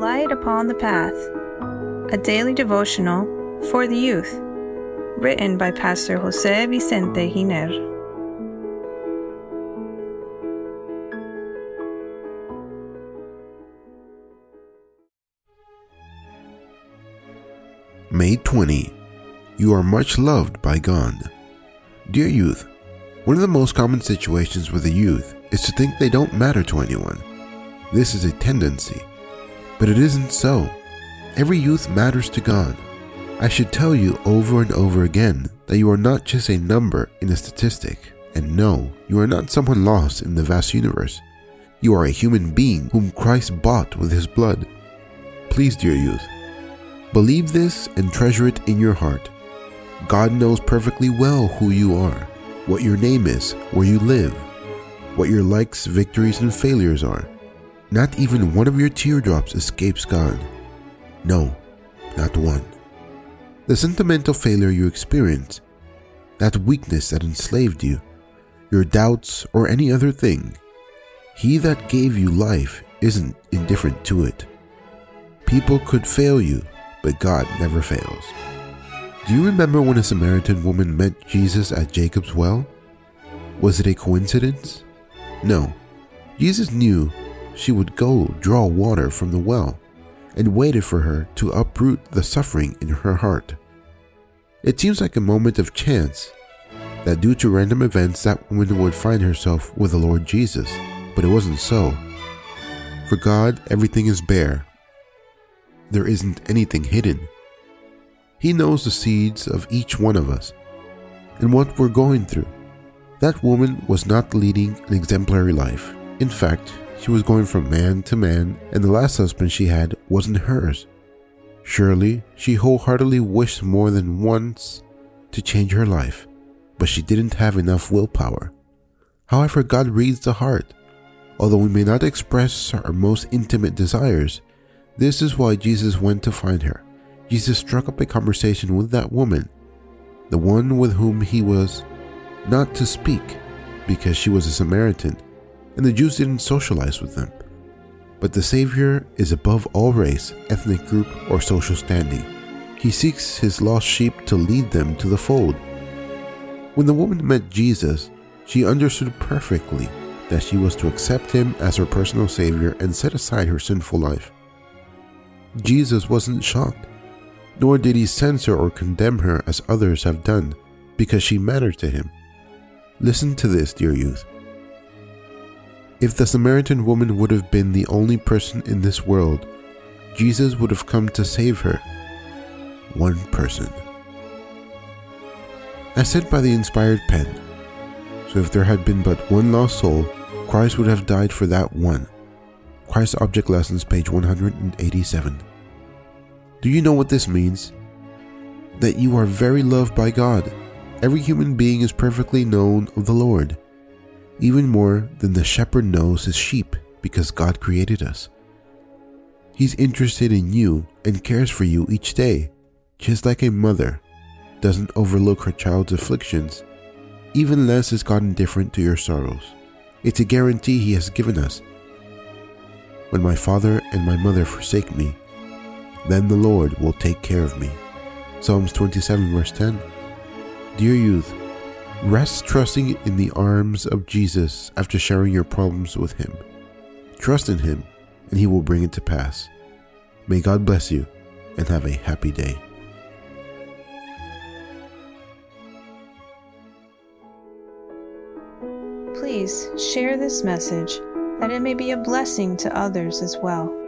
Light Upon the Path, a daily devotional for the youth, written by Pastor Jose Vicente Giner. May 20. You are much loved by God. Dear youth, one of the most common situations with the youth is to think they don't matter to anyone. This is a tendency, but it isn't so. Every youth matters to God. I should tell you over and over again that you are not just a number in a statistic, and no, you are not someone lost in the vast universe. You are a human being whom Christ bought with his blood. Please, dear youth, believe this and treasure it in your heart. God knows perfectly well who you are what your name is, where you live, what your likes, victories, and failures are. Not even one of your teardrops escapes God. No, not one. The sentimental failure you experience, that weakness that enslaved you, your doubts, or any other thing, He that gave you life isn't indifferent to it. People could fail you, but God never fails. Do you remember when a Samaritan woman met Jesus at Jacob's well? Was it a coincidence? No. Jesus knew she would go draw water from the well and waited for her to uproot the suffering in her heart. It seems like a moment of chance that due to random events that woman would find herself with the Lord Jesus, but it wasn't so. For God, everything is bare. There isn't anything hidden. He knows the seeds of each one of us and what we're going through. That woman was not leading an exemplary life. In fact, she was going from man to man, and the last husband she had wasn't hers. Surely, she wholeheartedly wished more than once to change her life, but she didn't have enough willpower. However, God reads the heart. Although we may not express our most intimate desires, this is why Jesus went to find her. Jesus struck up a conversation with that woman, the one with whom he was not to speak because she was a Samaritan, and the Jews didn't socialize with them. But the Savior is above all race, ethnic group, or social standing. He seeks his lost sheep to lead them to the fold. When the woman met Jesus, she understood perfectly that she was to accept him as her personal Savior and set aside her sinful life. Jesus wasn't shocked nor did he censor or condemn her as others have done, because she mattered to him. Listen to this, dear youth. If the Samaritan woman would have been the only person in this world, Jesus would have come to save her. One person. As said by the inspired pen, so if there had been but one lost soul, Christ would have died for that one. Christ Object Lessons, page 187. Do you know what this means? That you are very loved by God. Every human being is perfectly known of the Lord, even more than the shepherd knows his sheep because God created us. He's interested in you and cares for you each day, just like a mother doesn't overlook her child's afflictions. Even less is God indifferent to your sorrows. It's a guarantee He has given us. When my father and my mother forsake me, then the Lord will take care of me. Psalms 27, verse 10. Dear youth, rest trusting in the arms of Jesus after sharing your problems with Him. Trust in Him, and He will bring it to pass. May God bless you, and have a happy day. Please share this message that it may be a blessing to others as well.